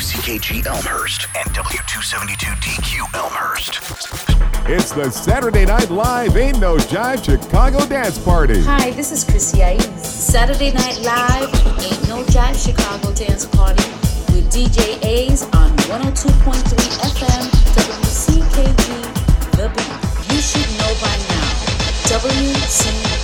W2CKG Elmhurst and W272DQ Elmhurst. It's the Saturday Night Live Ain't No Jive Chicago Dance Party. Hi, this is Chrissy Ace. Saturday Night Live Ain't No Jive Chicago Dance Party with DJ Aze on 102.3 FM WCKG The Beat. You should know by now. WCKG.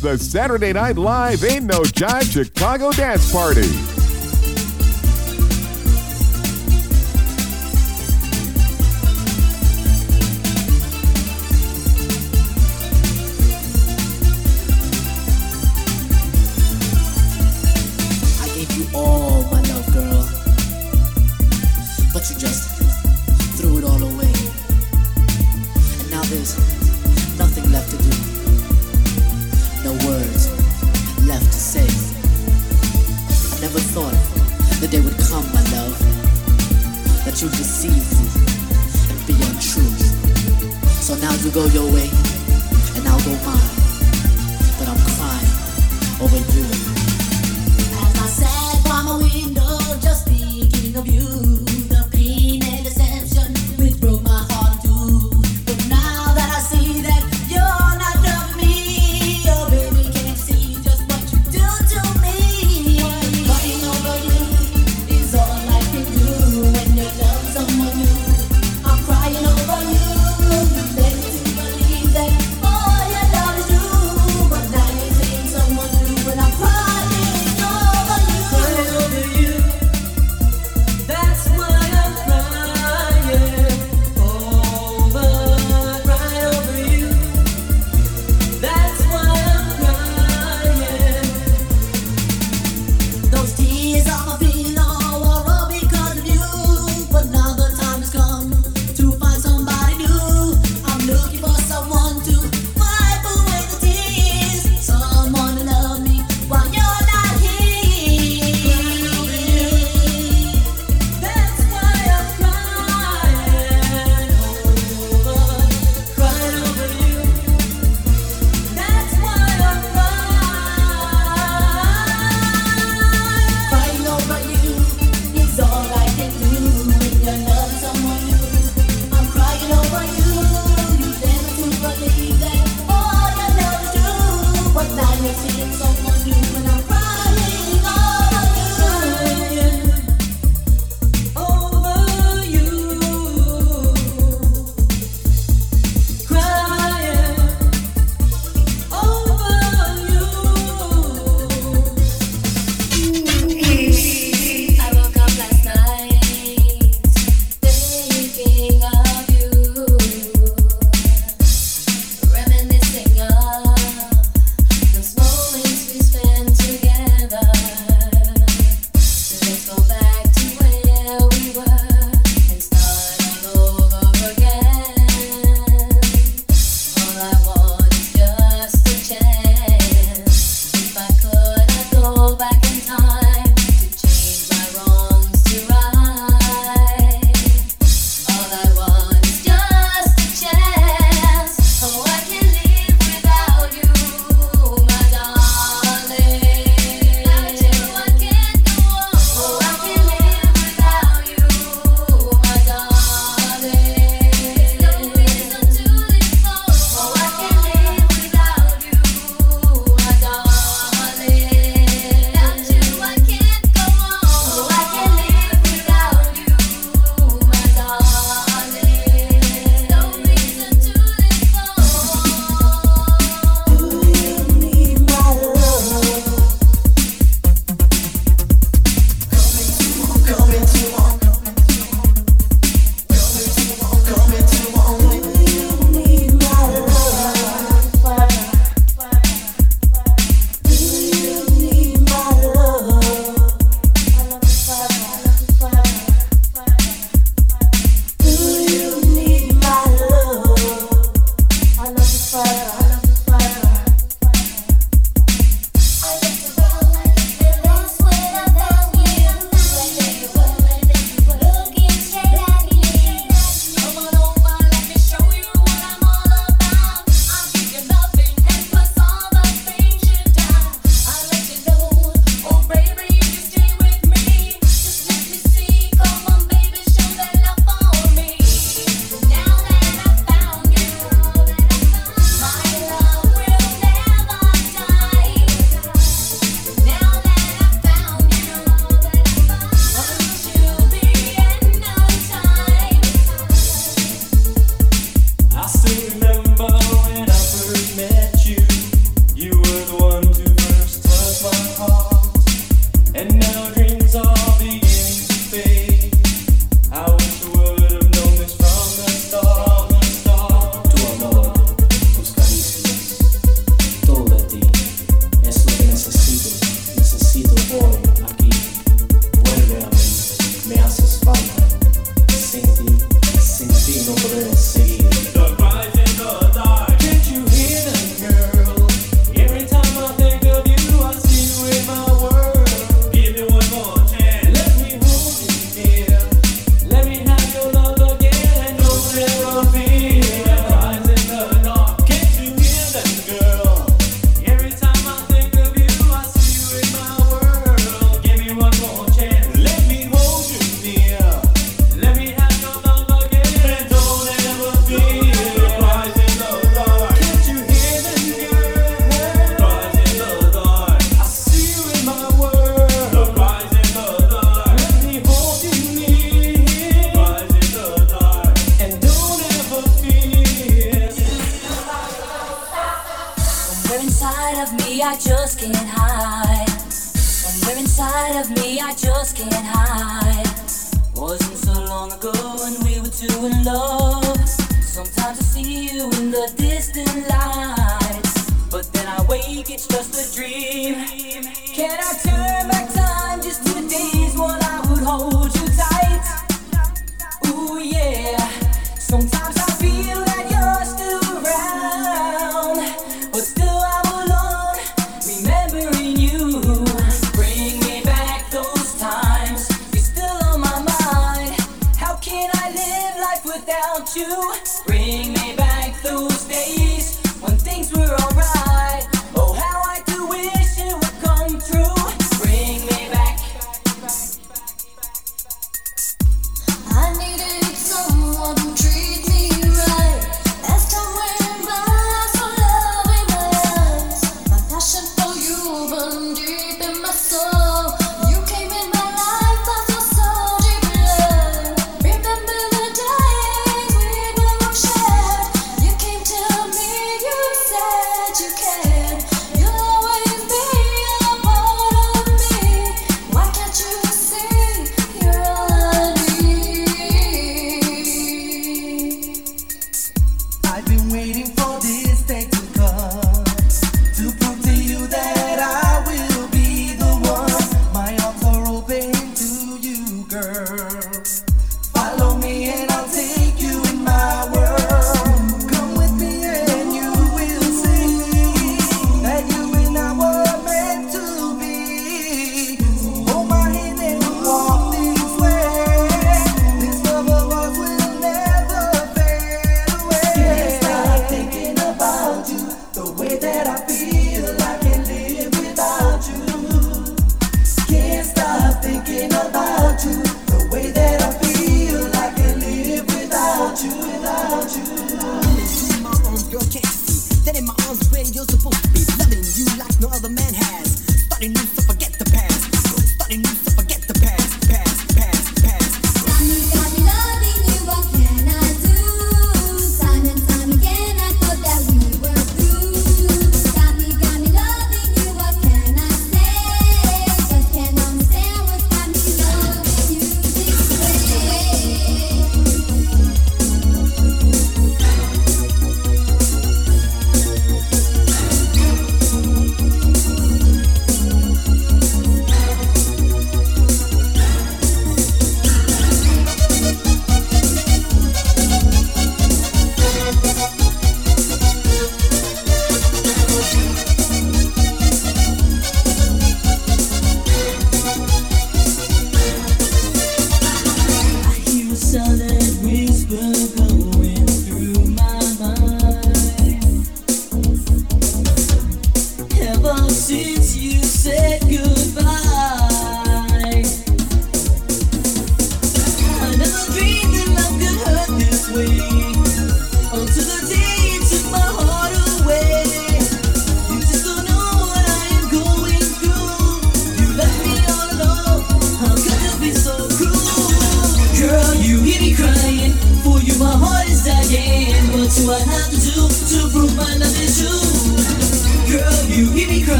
The Saturday Night Live Ain't No Jive Chicago Dance Party.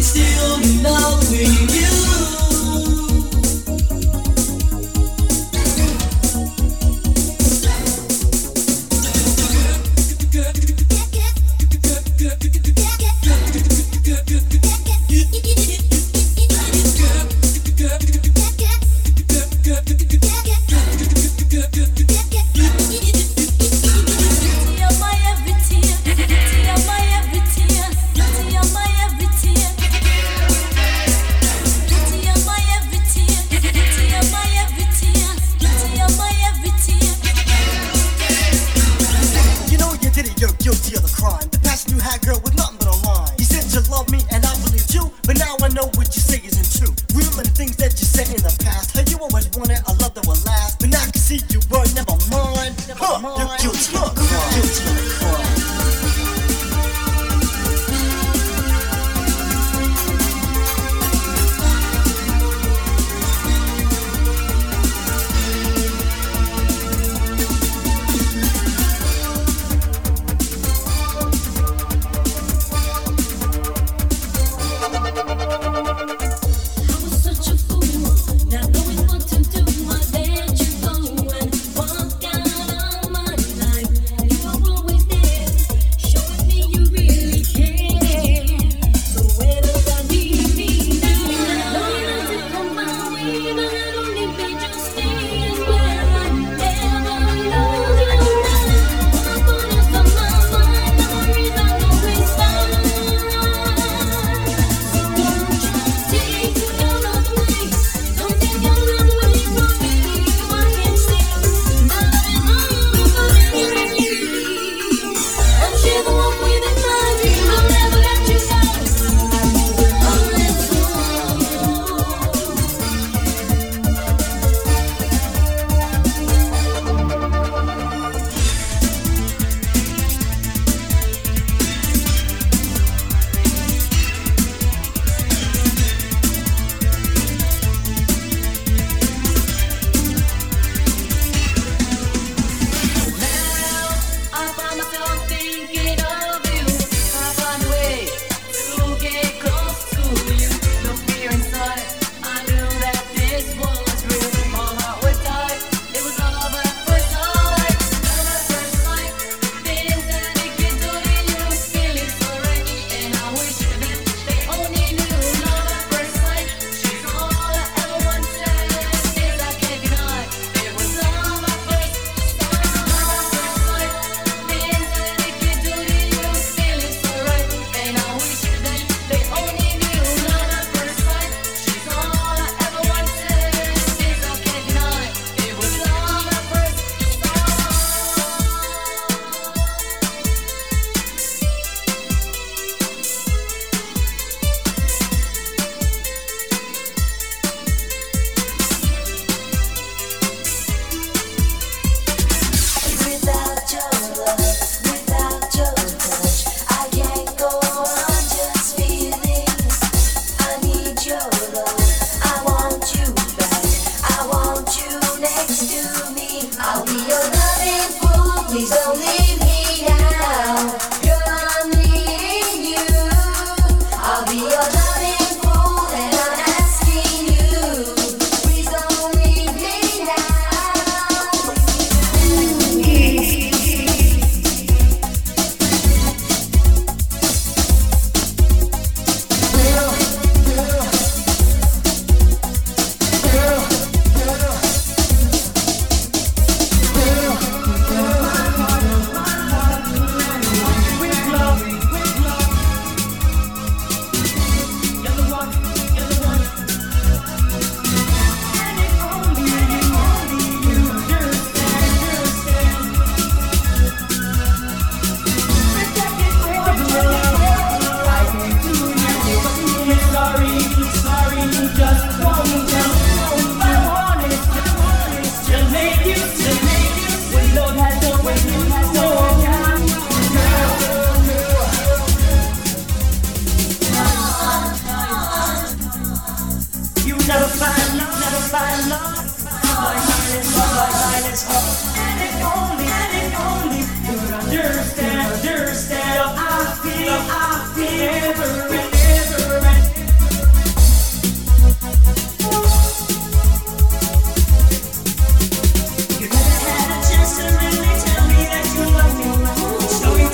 Guilty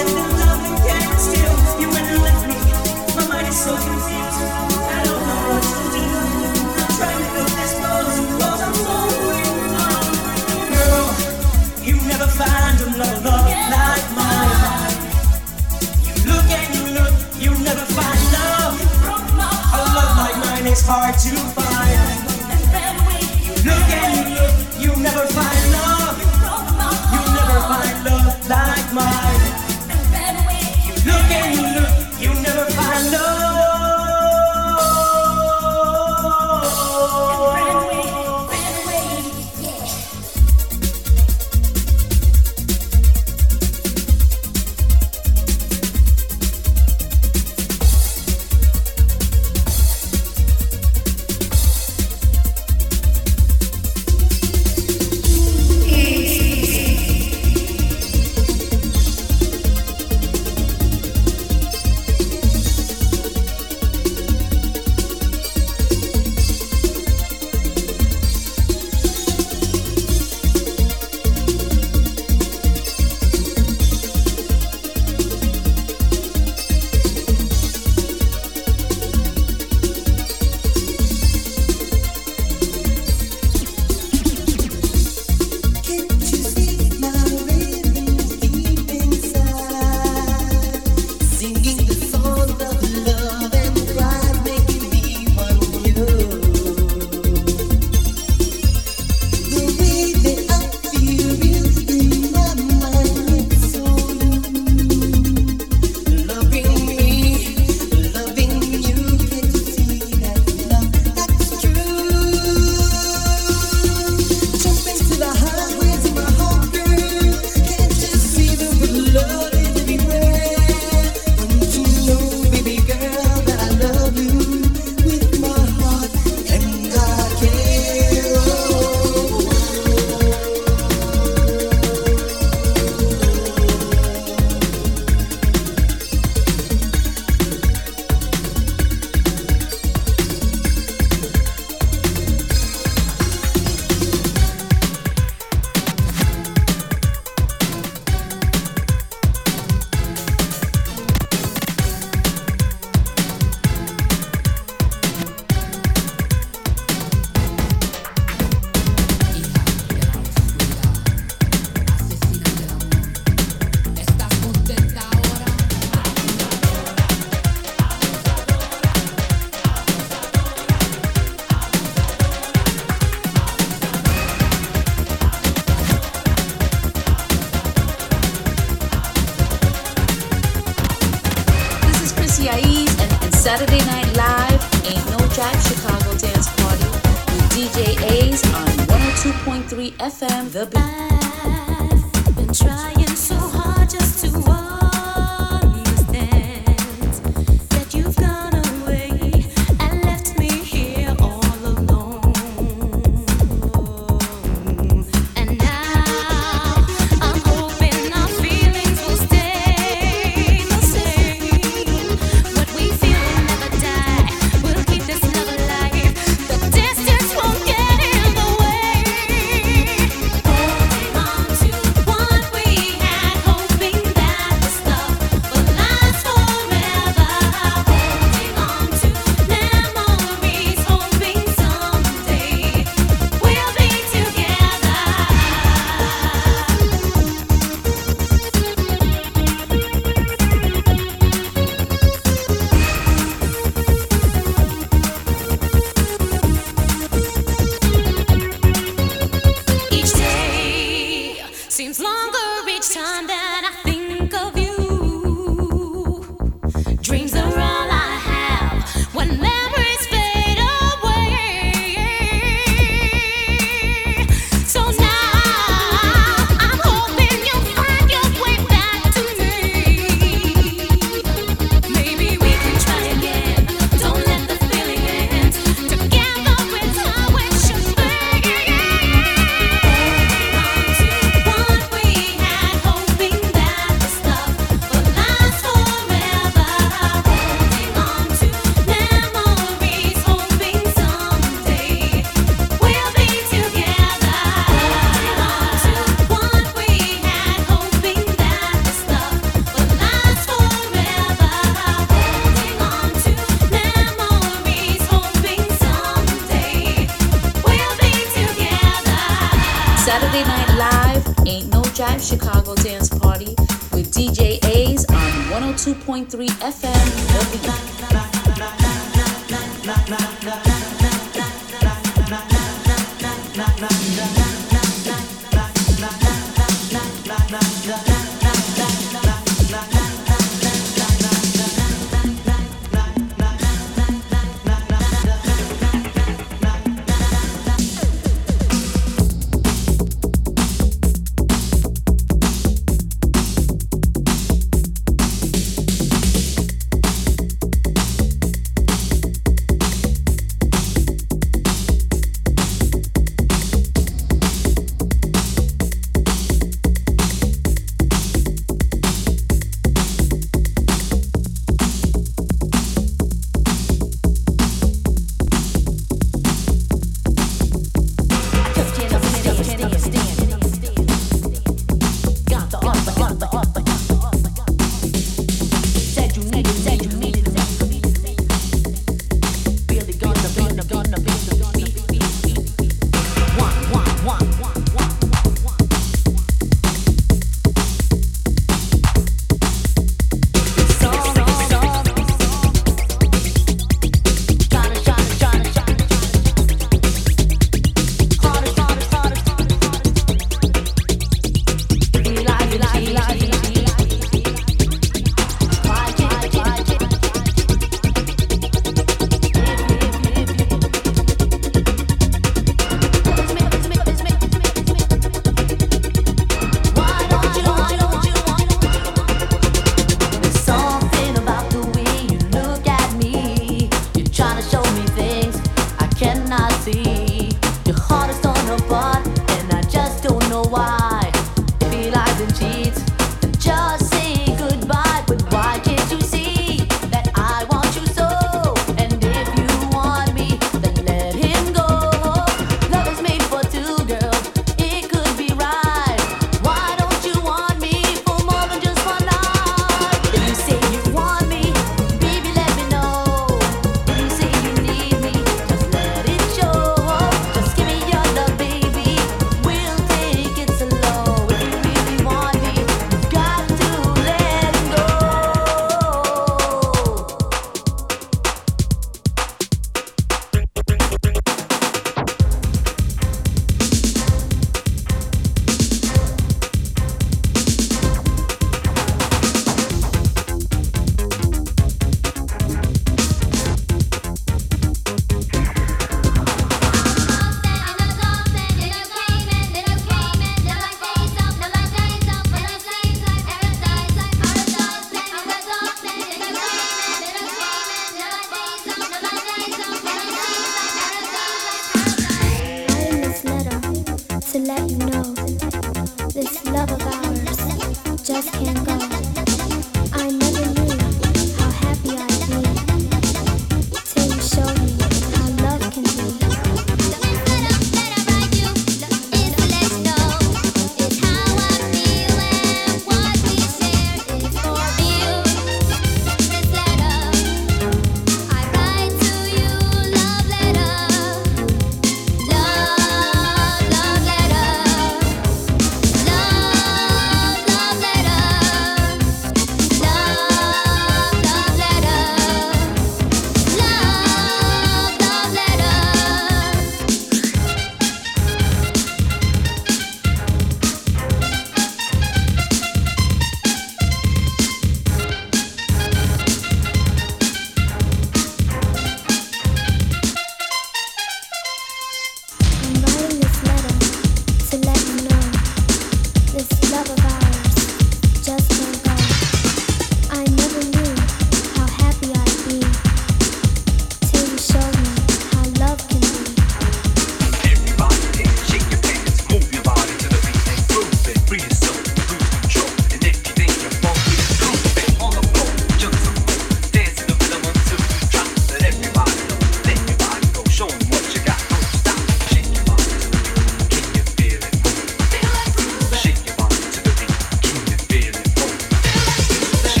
acceptance.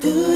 through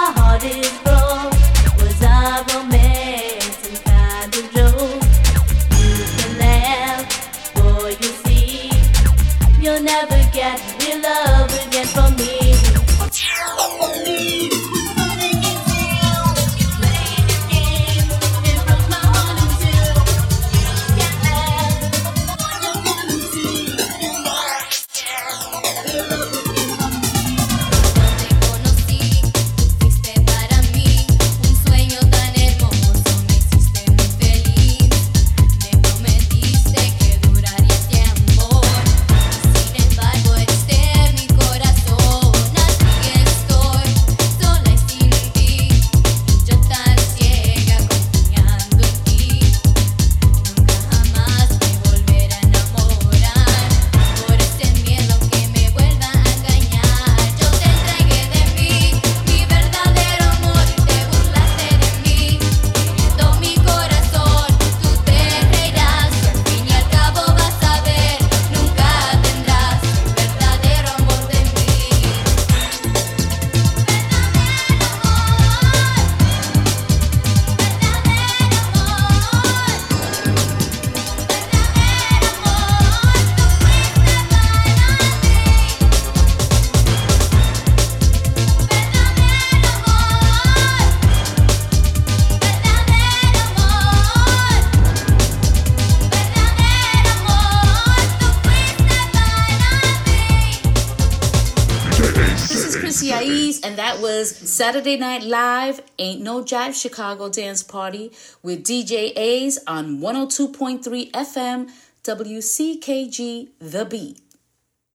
my heart is broken. Saturday Night Live Ain't No Jive Chicago Dance Party with DJ Aze on 102.3 FM WCKG The Beat.